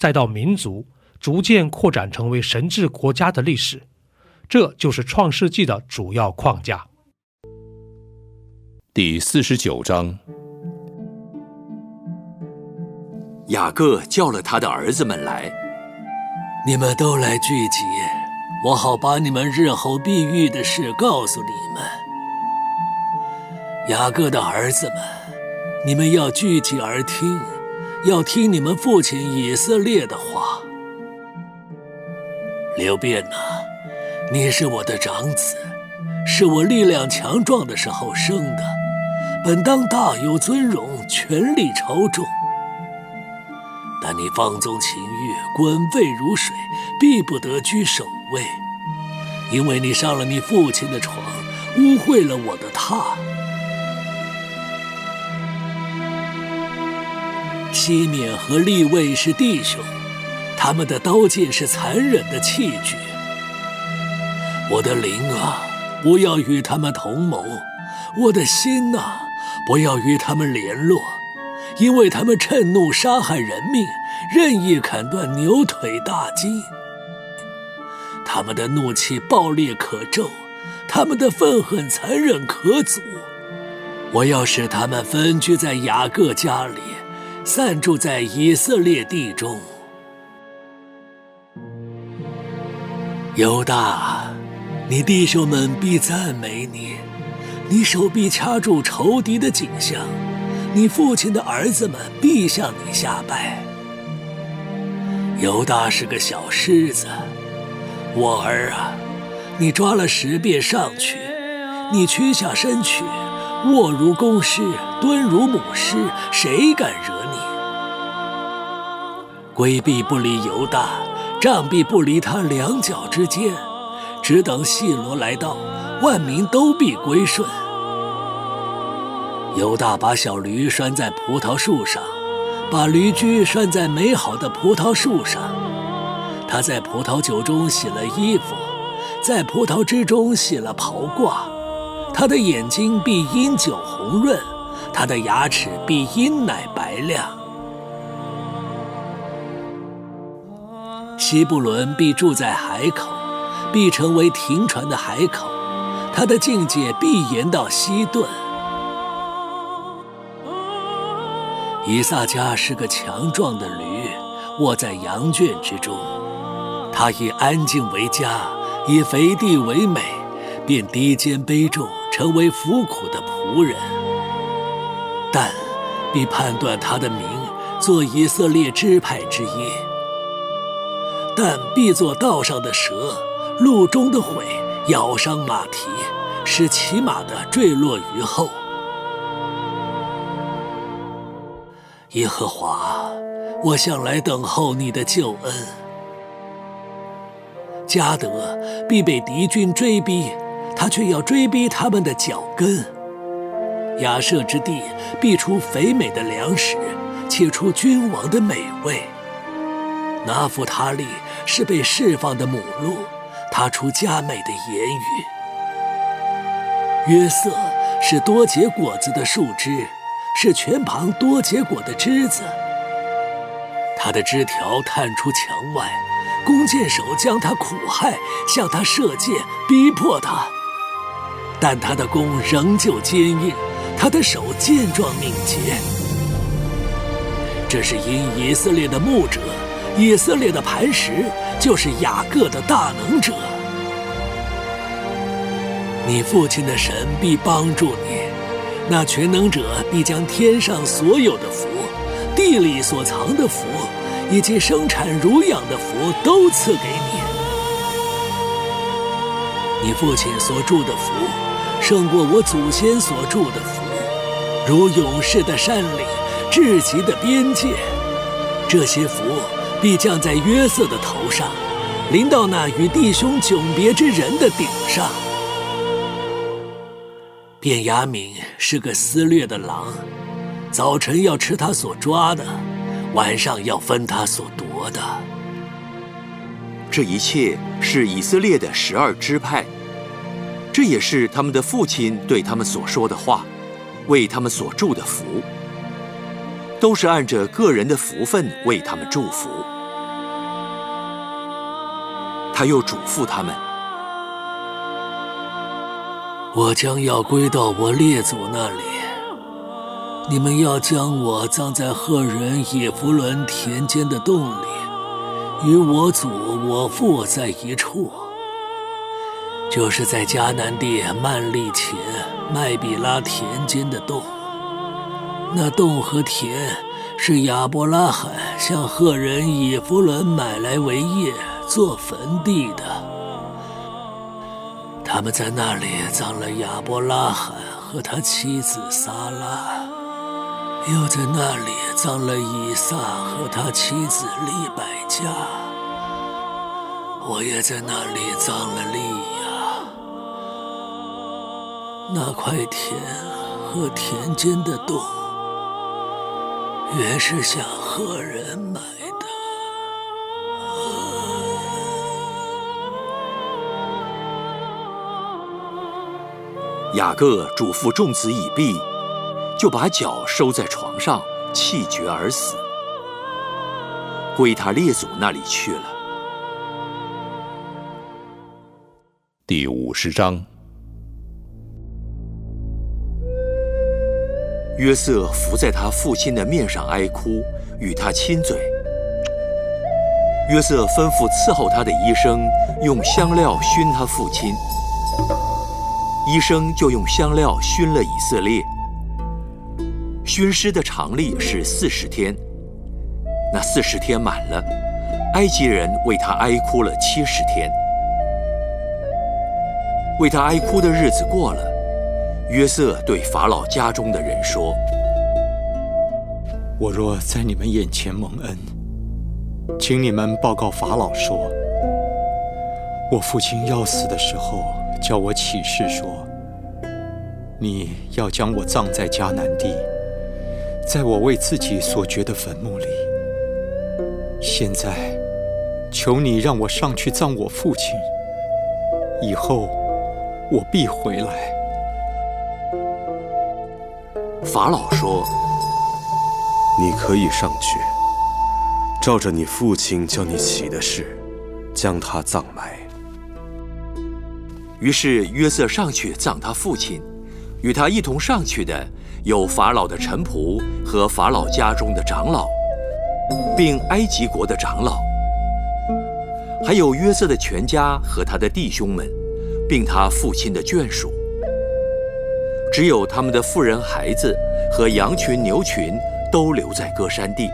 再到民族逐渐扩展成为神治国家的历史，这就是创世纪的主要框架。第四十九章，雅各叫了他的儿子们来，你们都来聚集，我好把你们日后必遇的事告诉你们。雅各的儿子们，你们要聚集而听。要听你们父亲以色列的话，刘辩呐，你是我的长子，是我力量强壮的时候生的，本当大有尊荣，权力超重。但你放纵情欲，滚沸如水，必不得居首位，因为你上了你父亲的床，污秽了我的榻。西缅和利卫是弟兄，他们的刀剑是残忍的器具。我的灵啊，不要与他们同谋；我的心呐，不要与他们联络，因为他们趁怒杀害人命，任意砍断牛腿大筋。他们的怒气暴烈可咒，他们的愤恨残忍可阻。我要使他们分居在雅各家里。散住在以色列地中，犹大，你弟兄们必赞美你，你手臂掐住仇敌的颈项，你父亲的儿子们必向你下拜。犹大是个小狮子，我儿啊，你抓了十遍上去，你屈下身去，卧如公狮，蹲如母狮，谁敢惹你？规避不离犹大，杖臂不离他两脚之间，只等细罗来到，万民都必归顺。犹大把小驴拴在葡萄树上，把驴驹拴在美好的葡萄树上。他在葡萄酒中洗了衣服，在葡萄汁中洗了袍褂。他的眼睛必因酒红润，他的牙齿必因奶白亮。希布伦必住在海口，必成为停船的海口，他的境界必延到西顿。以撒家是个强壮的驴，卧在羊圈之中，他以安静为家，以肥地为美，便低肩卑重，成为服苦的仆人。但必判断他的名，做以色列支派之一。但必作道上的蛇，路中的悔，咬伤马蹄，使骑马的坠落于后。耶和华，我向来等候你的救恩。加德必被敌军追逼，他却要追逼他们的脚跟。雅舍之地必出肥美的粮食，且出君王的美味。拿弗他利。是被释放的母鹿，它出佳美的言语。约瑟是多结果子的树枝，是全旁多结果的枝子。他的枝条探出墙外，弓箭手将他苦害，向他射箭，逼迫他。但他的弓仍旧坚硬，他的手健壮敏捷。这是因以色列的牧者。以色列的磐石就是雅各的大能者。你父亲的神必帮助你，那全能者必将天上所有的福、地里所藏的福，以及生产乳养的福都赐给你。你父亲所住的福，胜过我祖先所住的福，如勇士的山岭、至极的边界。这些福必降在约瑟的头上，临到那与弟兄迥别之人的顶上。卞雅敏是个撕裂的狼，早晨要吃他所抓的，晚上要分他所夺的。这一切是以色列的十二支派，这也是他们的父亲对他们所说的话，为他们所祝的福，都是按着个人的福分为他们祝福。他又嘱咐他们：“我将要归到我列祖那里，你们要将我葬在赫人野弗伦田间的洞里。”与我祖我父在一处，就是在迦南地曼利前麦比拉田间的洞。那洞和田是亚伯拉罕向赫人以弗伦买来为业做坟地的。他们在那里葬了亚伯拉罕和他妻子撒拉，又在那里葬了以撒和他妻子利百加。我也在那里葬了利亚。那块田和田间的洞，原是向何人买的。雅各嘱咐众子已毕，就把脚收在床上，气绝而死，归他列祖那里去了。第五十章，约瑟伏在他父亲的面上哀哭，与他亲嘴。约瑟吩咐伺候他的医生用香料熏他父亲，医生就用香料熏了以色列。熏尸的常例是四十天，那四十天满了，埃及人为他哀哭了七十天。为他哀哭的日子过了，约瑟对法老家中的人说：“我若在你们眼前蒙恩，请你们报告法老说，我父亲要死的时候，叫我起誓说，你要将我葬在迦南地，在我为自己所掘的坟墓里。现在，求你让我上去葬我父亲，以后。”我必回来。法老说：“你可以上去，照着你父亲叫你起的事，将他葬埋。”于是约瑟上去葬他父亲，与他一同上去的有法老的臣仆和法老家中的长老，并埃及国的长老，还有约瑟的全家和他的弟兄们。并他父亲的眷属，只有他们的妇人、孩子和羊群、牛群都留在歌山地。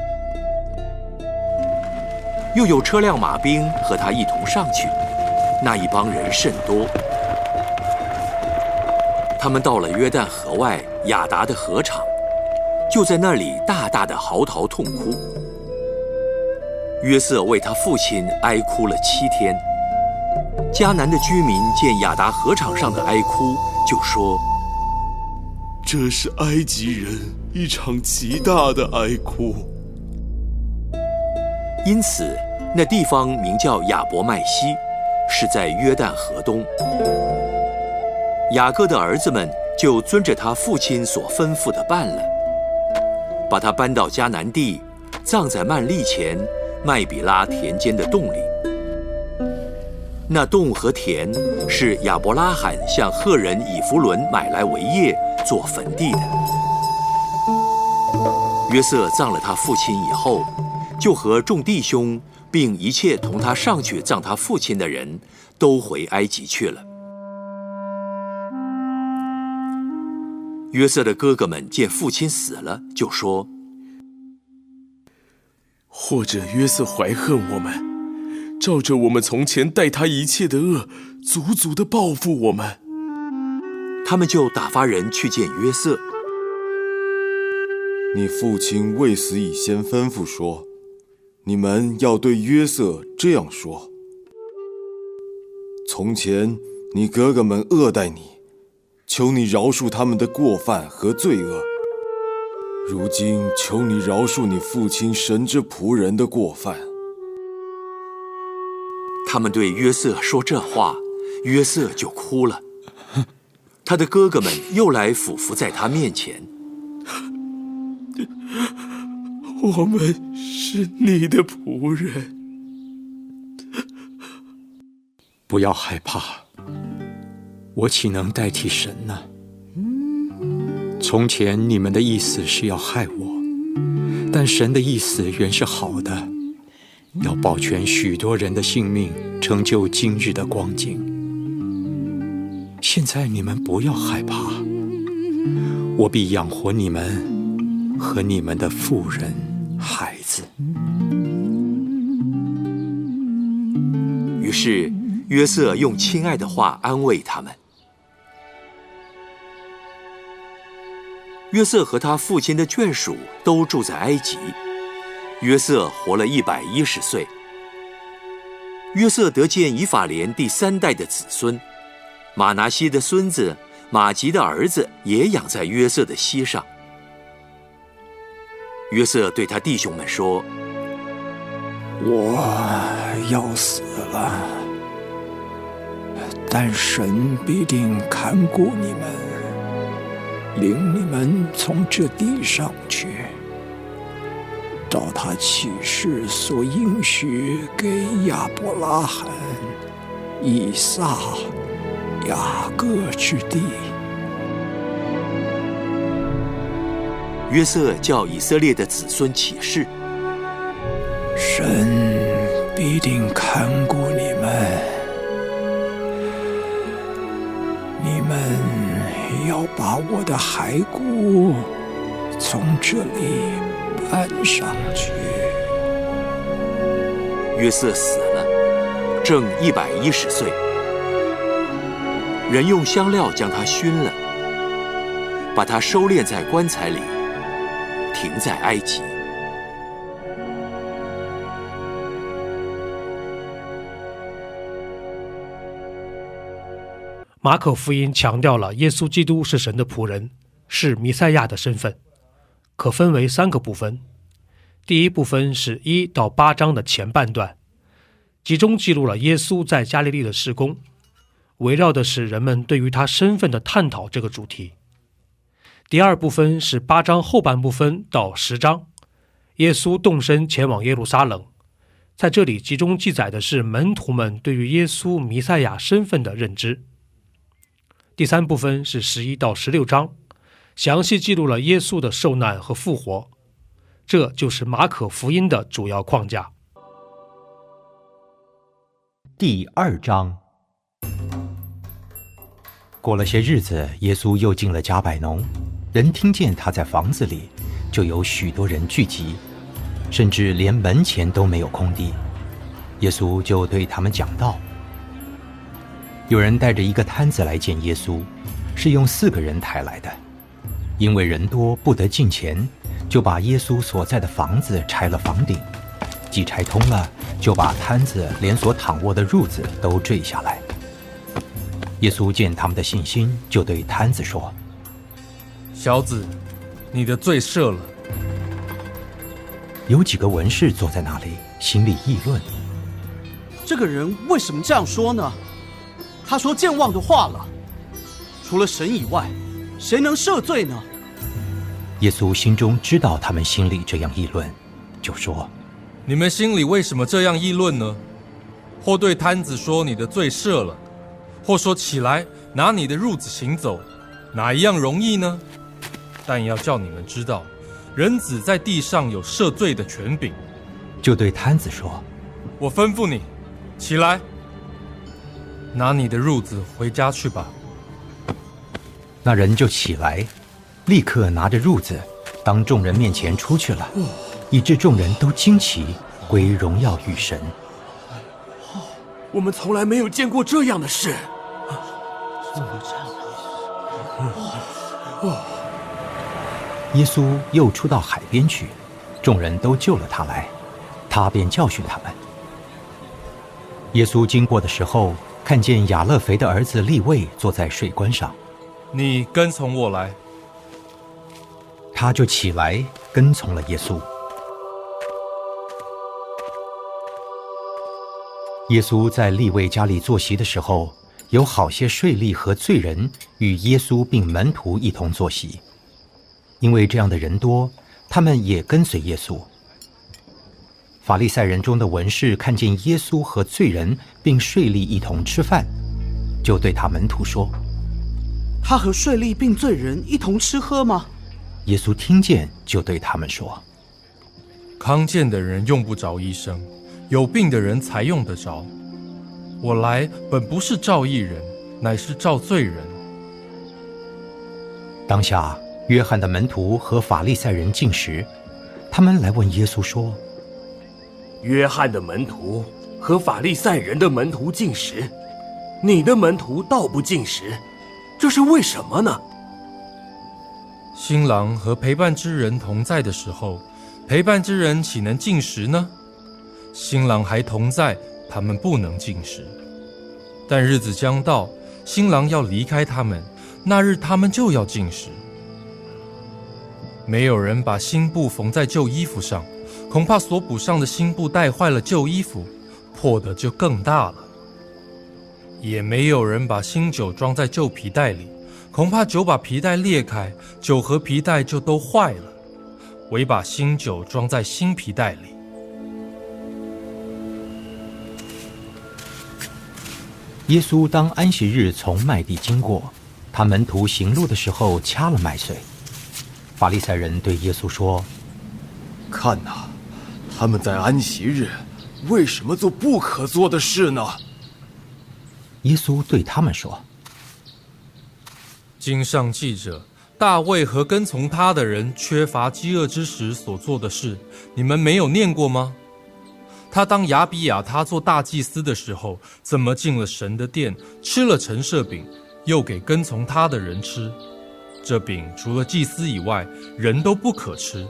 又有车辆、马兵和他一同上去，那一帮人甚多。他们到了约旦河外雅达的河场，就在那里大大的嚎啕痛哭。约瑟为他父亲哀哭了七天。迦南的居民见雅达河场上的哀哭，就说：“这是埃及人一场极大的哀哭。”因此，那地方名叫亚伯麦西，是在约旦河东。雅各的儿子们就遵着他父亲所吩咐的办了，把他搬到迦南地，葬在曼利前麦比拉田间的洞里。那洞和田是亚伯拉罕向赫人以弗伦买来为业做坟地的。约瑟葬了他父亲以后，就和众弟兄并一切同他上去葬他父亲的人都回埃及去了。约瑟的哥哥们见父亲死了，就说：“或者约瑟怀恨我们，照着我们从前待他一切的恶，足足的报复我们。”他们就打发人去见约瑟。你父亲未死以先吩咐说：“你们要对约瑟这样说：从前你哥哥们恶待你。”求你饶恕他们的过犯和罪恶。如今求你饶恕你父亲神之仆人的过犯。他们对约瑟说这话，约瑟就哭了。他的哥哥们又来俯伏在他面前。我们是你的仆人，不要害怕。我岂能代替神呢？从前你们的意思是要害我，但神的意思原是好的，要保全许多人的性命，成就今日的光景。现在你们不要害怕，我必养活你们和你们的妇人、孩子。于是约瑟用亲爱的话安慰他们。约瑟和他父亲的眷属都住在埃及。约瑟活了一百一十岁。约瑟得见以法莲第三代的子孙，马拿西的孙子马吉的儿子也养在约瑟的膝上。约瑟对他弟兄们说：“我要死了，但神必定看顾你们。”领你们从这地上去，到他起誓所应许给亚伯拉罕、以撒、雅各之地。约瑟叫以色列的子孙起誓：神必定看顾你们，你们。要把我的骸骨从这里搬上去。约瑟死了，正一百一十岁。人用香料将它熏了，把它收敛在棺材里，停在埃及。马可福音强调了耶稣基督是神的仆人，是弥赛亚的身份，可分为三个部分。第一部分是一到八章的前半段，集中记录了耶稣在加利利的施工，围绕的是人们对于他身份的探讨这个主题。第二部分是八章后半部分到十章，耶稣动身前往耶路撒冷，在这里集中记载的是门徒们对于耶稣弥赛亚身份的认知。第三部分是十一到十六章，详细记录了耶稣的受难和复活，这就是马可福音的主要框架。第二章，过了些日子，耶稣又进了加百农，人听见他在房子里，就有许多人聚集，甚至连门前都没有空地，耶稣就对他们讲道。有人带着一个摊子来见耶稣，是用四个人抬来的，因为人多不得进前，就把耶稣所在的房子拆了房顶，既拆通了，就把摊子连所躺卧的褥子都坠下来。耶稣见他们的信心，就对摊子说：“小子，你的罪赦了。”有几个文士坐在那里，心里议论：“这个人为什么这样说呢？”他说健忘的话了。除了神以外，谁能赦罪呢？耶稣心中知道他们心里这样议论，就说：“你们心里为什么这样议论呢？或对摊子说你的罪赦了，或说起来拿你的褥子行走，哪一样容易呢？但要叫你们知道，人子在地上有赦罪的权柄。”就对摊子说：“我吩咐你，起来，拿你的褥子回家去吧。那人就起来，立刻拿着褥子，当众人面前出去了，以致众人都惊奇，归荣耀与神。我们从来没有见过这样的事。耶稣又出到海边去，众人都救了他来，他便教训他们。耶稣经过的时候，看见亚勒肥的儿子利位坐在水关上，你跟从我来。他就起来跟从了耶稣。耶稣在利位家里坐席的时候，有好些税吏和罪人与耶稣并门徒一同坐席，因为这样的人多，他们也跟随耶稣。法利赛人中的文士看见耶稣和罪人并税吏一同吃饭，就对他门徒说：“他和税吏并罪人一同吃喝吗？”耶稣听见，就对他们说：“康健的人用不着医生，有病的人才用得着。我来本不是召义人，乃是召罪人。”当下，约翰的门徒和法利赛人进食，他们来问耶稣说。约翰的门徒和法利赛人的门徒进食，你的门徒倒不进食，这是为什么呢？新郎和陪伴之人同在的时候，陪伴之人岂能进食呢？新郎还同在，他们不能进食。但日子将到，新郎要离开他们，那日他们就要进食。没有人把新布缝在旧衣服上。恐怕所补上的新布带坏了旧衣服，破的就更大了。也没有人把新酒装在旧皮袋里，恐怕酒把皮带裂开，酒和皮带就都坏了。唯把新酒装在新皮袋里。耶稣当安息日从麦地经过，他门徒行路的时候掐了麦穗。法利赛人对耶稣说：“看哪！”他们在安息日为什么做不可做的事呢？耶稣对他们说：“经上记着，大卫和跟从他的人缺乏饥饿之时所做的事，你们没有念过吗？他当亚比亚他做大祭司的时候，怎么进了神的殿，吃了陈设饼，又给跟从他的人吃？这饼除了祭司以外，人都不可吃。”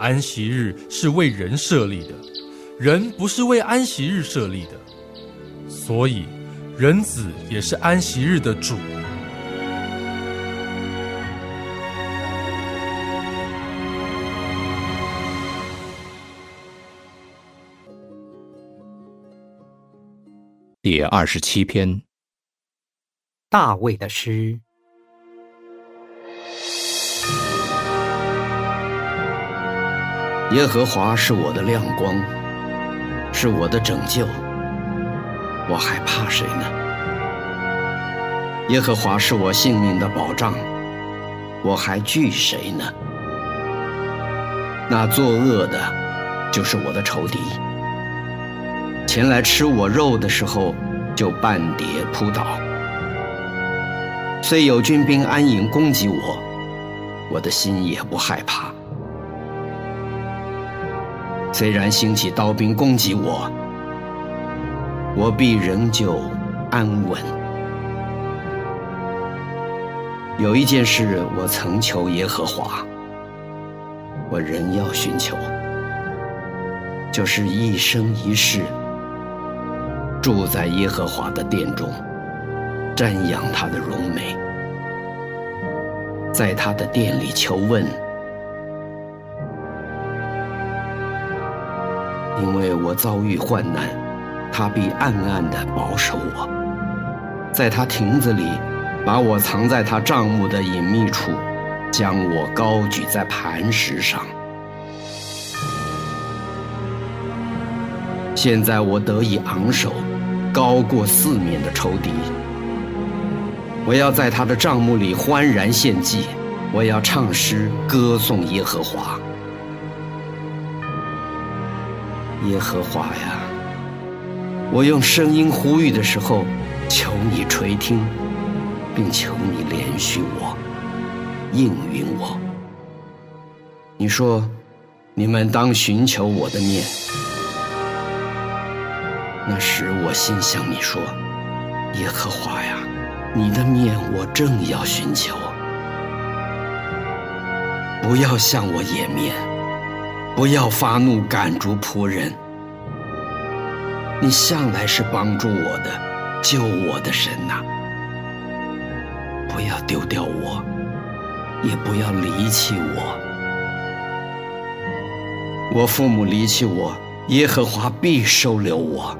安息日是为人设立的，人不是为安息日设立的，所以人子也是安息日的主。第二十七篇，大卫的诗。耶和华是我的亮光，是我的拯救，我还怕谁呢？耶和华是我性命的保障，我还惧谁呢？那作恶的，就是我的仇敌，前来吃我肉的时候，就半跌扑倒。虽有军兵安营攻击我，我的心也不害怕。虽然兴起刀兵攻击我，我必仍旧安稳。有一件事我曾求耶和华，我仍要寻求，就是一生一世住在耶和华的殿中，瞻仰他的荣美，在他的殿里求问。因为我遭遇患难，他必暗暗地保守我，在他亭子里，把我藏在他帐幕的隐秘处，将我高举在磐石上。现在我得以昂首，高过四面的仇敌。我要在他的帐幕里欢然献祭，我要唱诗歌颂耶和华。耶和华呀，我用声音呼吁的时候，求你垂听，并求你怜恤我，应允我。你说，你们当寻求我的面。那时我心向你说：“耶和华呀，你的面我正要寻求，不要向我掩面。”不要发怒赶逐仆人，你向来是帮助我的、救我的神呐！不要丢掉我，也不要离弃我。我父母离弃我，耶和华必收留我。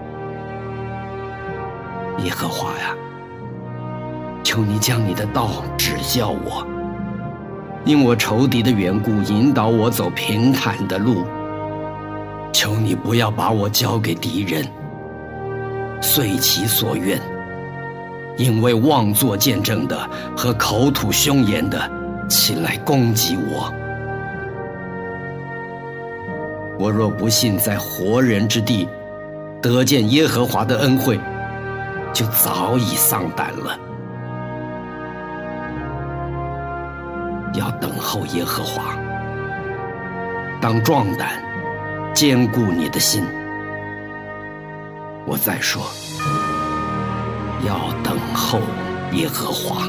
耶和华呀，求你将你的道指教我。因我仇敌的缘故，引导我走平坦的路。求你不要把我交给敌人，遂其所愿。因为妄作见证的和口吐凶言的起来攻击我，我若不信在活人之地得见耶和华的恩惠，就早已丧胆了。要等候耶和华，当壮胆，坚固你的心。我再说，要等候耶和华。